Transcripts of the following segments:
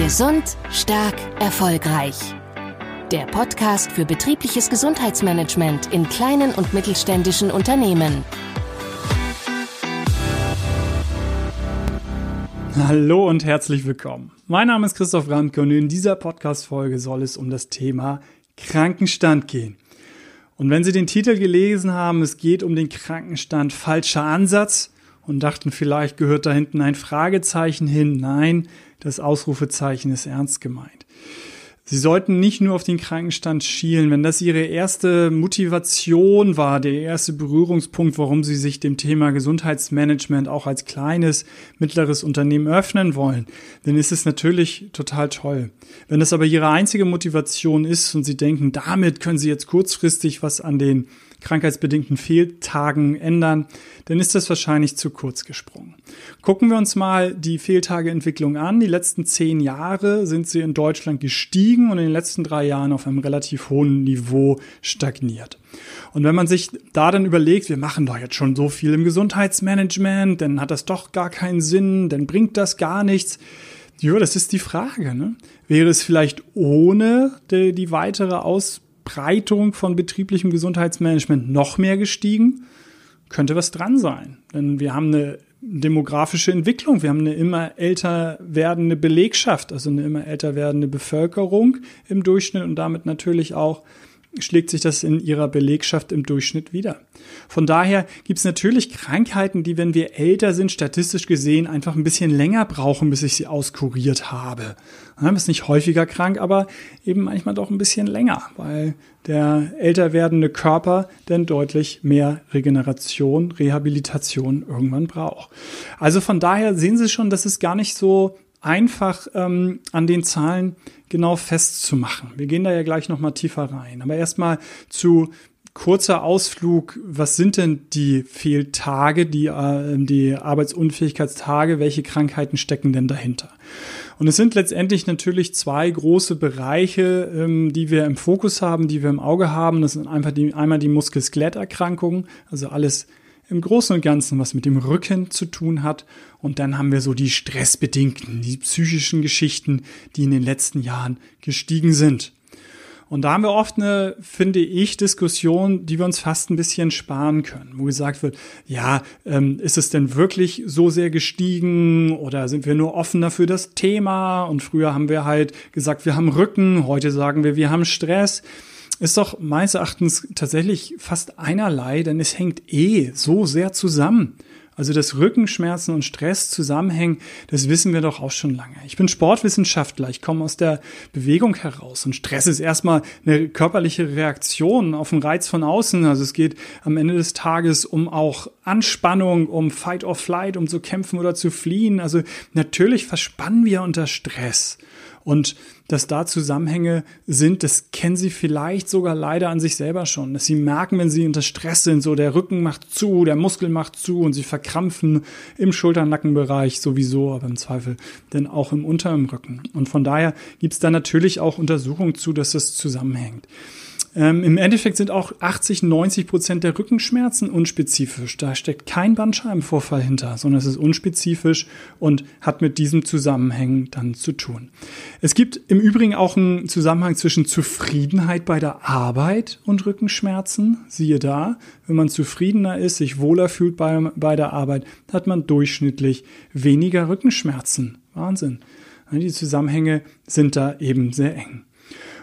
Gesund, stark, erfolgreich. Der Podcast für betriebliches Gesundheitsmanagement in kleinen und mittelständischen Unternehmen. Hallo und herzlich willkommen. Mein Name ist Christoph Randke und in dieser Podcast-Folge soll es um das Thema Krankenstand gehen. Und wenn Sie den Titel gelesen haben, es geht um den Krankenstand falscher Ansatz und dachten vielleicht gehört da hinten ein Fragezeichen hin. Nein, das Ausrufezeichen ist ernst gemeint. Sie sollten nicht nur auf den Krankenstand schielen. Wenn das Ihre erste Motivation war, der erste Berührungspunkt, warum Sie sich dem Thema Gesundheitsmanagement auch als kleines, mittleres Unternehmen öffnen wollen, dann ist es natürlich total toll. Wenn das aber Ihre einzige Motivation ist und Sie denken, damit können Sie jetzt kurzfristig was an den krankheitsbedingten Fehltagen ändern, dann ist das wahrscheinlich zu kurz gesprungen. Gucken wir uns mal die Fehltageentwicklung an. Die letzten zehn Jahre sind sie in Deutschland gestiegen und in den letzten drei Jahren auf einem relativ hohen Niveau stagniert. Und wenn man sich da dann überlegt, wir machen doch jetzt schon so viel im Gesundheitsmanagement, dann hat das doch gar keinen Sinn, dann bringt das gar nichts. Ja, das ist die Frage. Ne? Wäre es vielleicht ohne die, die weitere Ausbildung Verbreitung von betrieblichem Gesundheitsmanagement noch mehr gestiegen, könnte was dran sein. Denn wir haben eine demografische Entwicklung. Wir haben eine immer älter werdende Belegschaft, also eine immer älter werdende Bevölkerung im Durchschnitt und damit natürlich auch schlägt sich das in ihrer Belegschaft im Durchschnitt wieder. Von daher gibt es natürlich Krankheiten, die, wenn wir älter sind, statistisch gesehen einfach ein bisschen länger brauchen, bis ich sie auskuriert habe. Man ist nicht häufiger krank, aber eben manchmal doch ein bisschen länger, weil der älter werdende Körper dann deutlich mehr Regeneration, Rehabilitation irgendwann braucht. Also von daher sehen Sie schon, dass es gar nicht so einfach ähm, an den Zahlen genau festzumachen. Wir gehen da ja gleich nochmal tiefer rein. Aber erstmal zu kurzer Ausflug, was sind denn die Fehltage, die, äh, die Arbeitsunfähigkeitstage, welche Krankheiten stecken denn dahinter? Und es sind letztendlich natürlich zwei große Bereiche, ähm, die wir im Fokus haben, die wir im Auge haben. Das sind einfach die, einmal die Muskel-Skeletterkrankungen, also alles im Großen und Ganzen, was mit dem Rücken zu tun hat. Und dann haben wir so die stressbedingten, die psychischen Geschichten, die in den letzten Jahren gestiegen sind. Und da haben wir oft eine, finde ich, Diskussion, die wir uns fast ein bisschen sparen können, wo gesagt wird, ja, ähm, ist es denn wirklich so sehr gestiegen oder sind wir nur offener für das Thema? Und früher haben wir halt gesagt, wir haben Rücken, heute sagen wir, wir haben Stress ist doch meines Erachtens tatsächlich fast einerlei, denn es hängt eh so sehr zusammen. Also dass Rückenschmerzen und Stress zusammenhängen, das wissen wir doch auch schon lange. Ich bin Sportwissenschaftler, ich komme aus der Bewegung heraus und Stress ist erstmal eine körperliche Reaktion auf einen Reiz von außen. Also es geht am Ende des Tages um auch Anspannung, um Fight or Flight, um zu kämpfen oder zu fliehen. Also natürlich verspannen wir unter Stress. Und dass da Zusammenhänge sind, das kennen Sie vielleicht sogar leider an sich selber schon. Dass Sie merken, wenn Sie unter Stress sind, so der Rücken macht zu, der Muskel macht zu und Sie verkrampfen im Schulternackenbereich sowieso, aber im Zweifel denn auch im unteren Rücken. Und von daher gibt es da natürlich auch Untersuchungen zu, dass das zusammenhängt. Ähm, Im Endeffekt sind auch 80, 90 Prozent der Rückenschmerzen unspezifisch. Da steckt kein Bandscheibenvorfall hinter, sondern es ist unspezifisch und hat mit diesem Zusammenhang dann zu tun. Es gibt im Übrigen auch einen Zusammenhang zwischen Zufriedenheit bei der Arbeit und Rückenschmerzen. Siehe da, wenn man zufriedener ist, sich wohler fühlt bei, bei der Arbeit, hat man durchschnittlich weniger Rückenschmerzen. Wahnsinn. Die Zusammenhänge sind da eben sehr eng.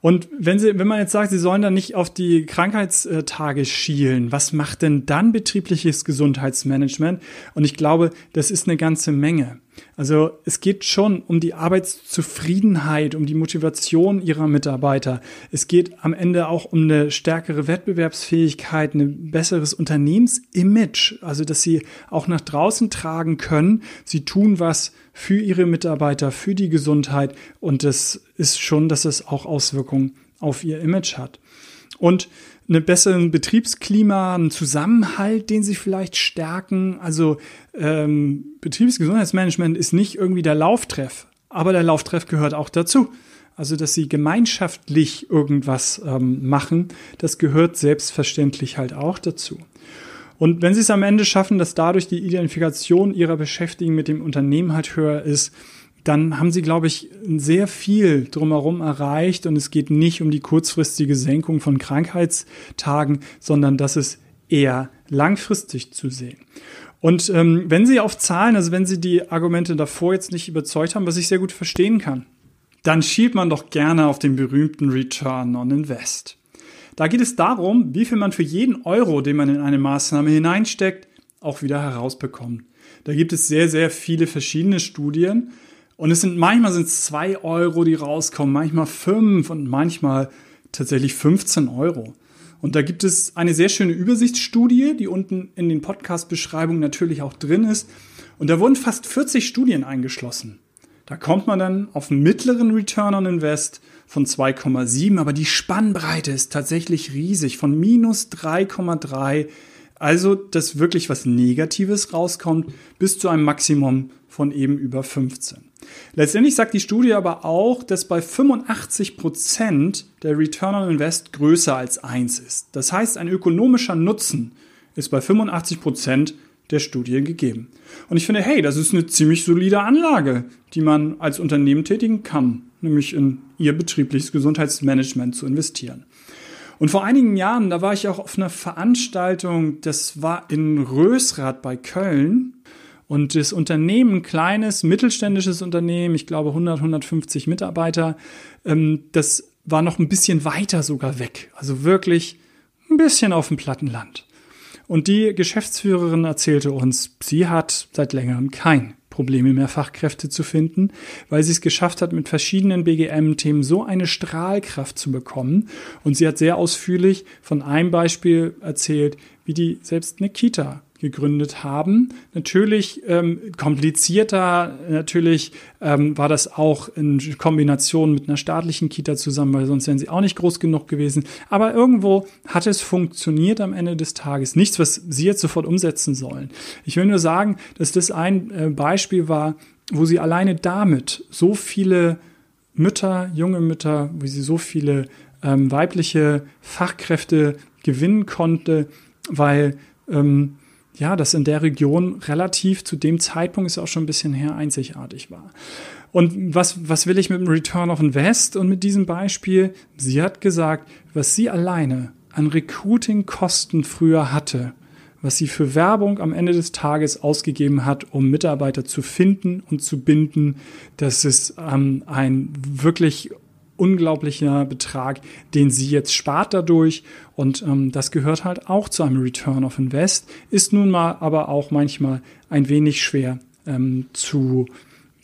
Und wenn Sie, wenn man jetzt sagt, Sie sollen dann nicht auf die Krankheitstage schielen, was macht denn dann betriebliches Gesundheitsmanagement? Und ich glaube, das ist eine ganze Menge. Also es geht schon um die Arbeitszufriedenheit, um die Motivation ihrer Mitarbeiter. Es geht am Ende auch um eine stärkere Wettbewerbsfähigkeit, ein besseres Unternehmensimage, also dass sie auch nach draußen tragen können. Sie tun was für ihre Mitarbeiter, für die Gesundheit und das ist schon, dass es auch Auswirkungen auf ihr Image hat. Und einen besseren Betriebsklima, einen Zusammenhalt, den sie vielleicht stärken. Also ähm, Betriebsgesundheitsmanagement ist nicht irgendwie der Lauftreff, aber der Lauftreff gehört auch dazu. Also dass sie gemeinschaftlich irgendwas ähm, machen, das gehört selbstverständlich halt auch dazu. Und wenn sie es am Ende schaffen, dass dadurch die Identifikation ihrer Beschäftigten mit dem Unternehmen halt höher ist, dann haben sie, glaube ich, sehr viel drumherum erreicht und es geht nicht um die kurzfristige Senkung von Krankheitstagen, sondern das ist eher langfristig zu sehen. Und ähm, wenn Sie auf Zahlen, also wenn Sie die Argumente davor jetzt nicht überzeugt haben, was ich sehr gut verstehen kann, dann schielt man doch gerne auf den berühmten Return on Invest. Da geht es darum, wie viel man für jeden Euro, den man in eine Maßnahme hineinsteckt, auch wieder herausbekommt. Da gibt es sehr, sehr viele verschiedene Studien. Und es sind manchmal sind es zwei Euro, die rauskommen, manchmal fünf und manchmal tatsächlich 15 Euro. Und da gibt es eine sehr schöne Übersichtsstudie, die unten in den Podcast-Beschreibungen natürlich auch drin ist. Und da wurden fast 40 Studien eingeschlossen. Da kommt man dann auf einen mittleren Return on Invest von 2,7, aber die Spannbreite ist tatsächlich riesig, von minus 3,3 also, dass wirklich was Negatives rauskommt, bis zu einem Maximum von eben über 15. Letztendlich sagt die Studie aber auch, dass bei 85 Prozent der Return on Invest größer als 1 ist. Das heißt, ein ökonomischer Nutzen ist bei 85 Prozent der Studie gegeben. Und ich finde, hey, das ist eine ziemlich solide Anlage, die man als Unternehmen tätigen kann, nämlich in ihr betriebliches Gesundheitsmanagement zu investieren. Und vor einigen Jahren, da war ich auch auf einer Veranstaltung, das war in Rösrath bei Köln. Und das Unternehmen, kleines, mittelständisches Unternehmen, ich glaube 100, 150 Mitarbeiter, ähm, das war noch ein bisschen weiter sogar weg. Also wirklich ein bisschen auf dem Plattenland. Und die Geschäftsführerin erzählte uns, sie hat seit längerem kein Probleme mehr Fachkräfte zu finden, weil sie es geschafft hat, mit verschiedenen BGM-Themen so eine Strahlkraft zu bekommen. Und sie hat sehr ausführlich von einem Beispiel erzählt, wie die selbst eine Kita gegründet haben. Natürlich ähm, komplizierter, natürlich ähm, war das auch in Kombination mit einer staatlichen Kita zusammen, weil sonst wären sie auch nicht groß genug gewesen. Aber irgendwo hat es funktioniert am Ende des Tages. Nichts, was Sie jetzt sofort umsetzen sollen. Ich will nur sagen, dass das ein äh, Beispiel war, wo Sie alleine damit so viele Mütter, junge Mütter, wie sie so viele ähm, weibliche Fachkräfte gewinnen konnte, weil ähm, ja, das in der Region relativ zu dem Zeitpunkt ist auch schon ein bisschen her einzigartig war. Und was, was will ich mit dem Return of Invest und mit diesem Beispiel? Sie hat gesagt, was sie alleine an Recruiting-Kosten früher hatte, was sie für Werbung am Ende des Tages ausgegeben hat, um Mitarbeiter zu finden und zu binden, das ist ähm, ein wirklich unglaublicher Betrag, den sie jetzt spart dadurch. Und ähm, das gehört halt auch zu einem Return of Invest, ist nun mal aber auch manchmal ein wenig schwer ähm, zu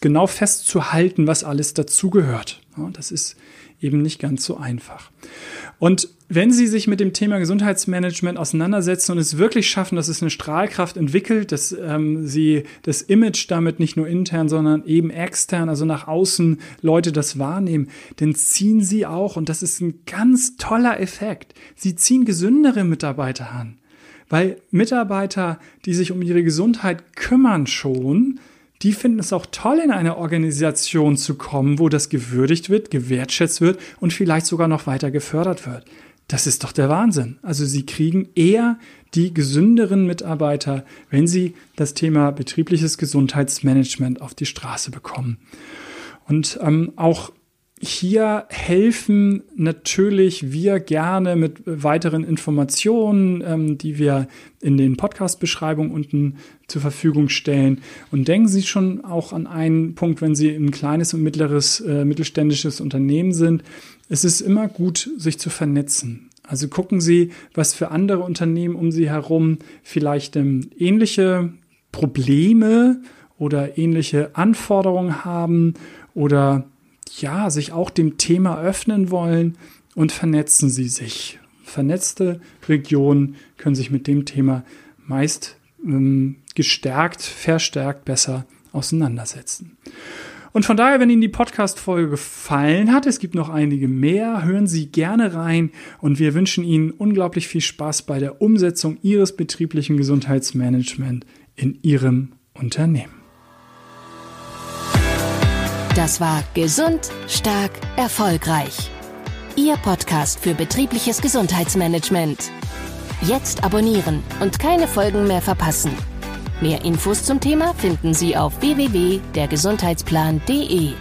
genau festzuhalten, was alles dazugehört. Ja, das ist eben nicht ganz so einfach. Und wenn Sie sich mit dem Thema Gesundheitsmanagement auseinandersetzen und es wirklich schaffen, dass es eine Strahlkraft entwickelt, dass ähm, Sie das Image damit nicht nur intern, sondern eben extern, also nach außen Leute das wahrnehmen, dann ziehen Sie auch, und das ist ein ganz toller Effekt, Sie ziehen gesündere Mitarbeiter an. Weil Mitarbeiter, die sich um ihre Gesundheit kümmern schon, die finden es auch toll, in eine Organisation zu kommen, wo das gewürdigt wird, gewertschätzt wird und vielleicht sogar noch weiter gefördert wird. Das ist doch der Wahnsinn. Also sie kriegen eher die gesünderen Mitarbeiter, wenn sie das Thema betriebliches Gesundheitsmanagement auf die Straße bekommen. Und ähm, auch hier helfen natürlich wir gerne mit weiteren Informationen, ähm, die wir in den Podcast-Beschreibungen unten zur Verfügung stellen. Und denken Sie schon auch an einen Punkt, wenn Sie ein kleines und mittleres, äh, mittelständisches Unternehmen sind. Es ist immer gut, sich zu vernetzen. Also gucken Sie, was für andere Unternehmen um Sie herum vielleicht ähm, ähnliche Probleme oder ähnliche Anforderungen haben oder ja, sich auch dem Thema öffnen wollen und vernetzen sie sich. Vernetzte Regionen können sich mit dem Thema meist ähm, gestärkt, verstärkt besser auseinandersetzen. Und von daher, wenn Ihnen die Podcast-Folge gefallen hat, es gibt noch einige mehr, hören Sie gerne rein und wir wünschen Ihnen unglaublich viel Spaß bei der Umsetzung Ihres betrieblichen Gesundheitsmanagements in Ihrem Unternehmen. Das war Gesund, Stark, Erfolgreich. Ihr Podcast für betriebliches Gesundheitsmanagement. Jetzt abonnieren und keine Folgen mehr verpassen. Mehr Infos zum Thema finden Sie auf www.dergesundheitsplan.de.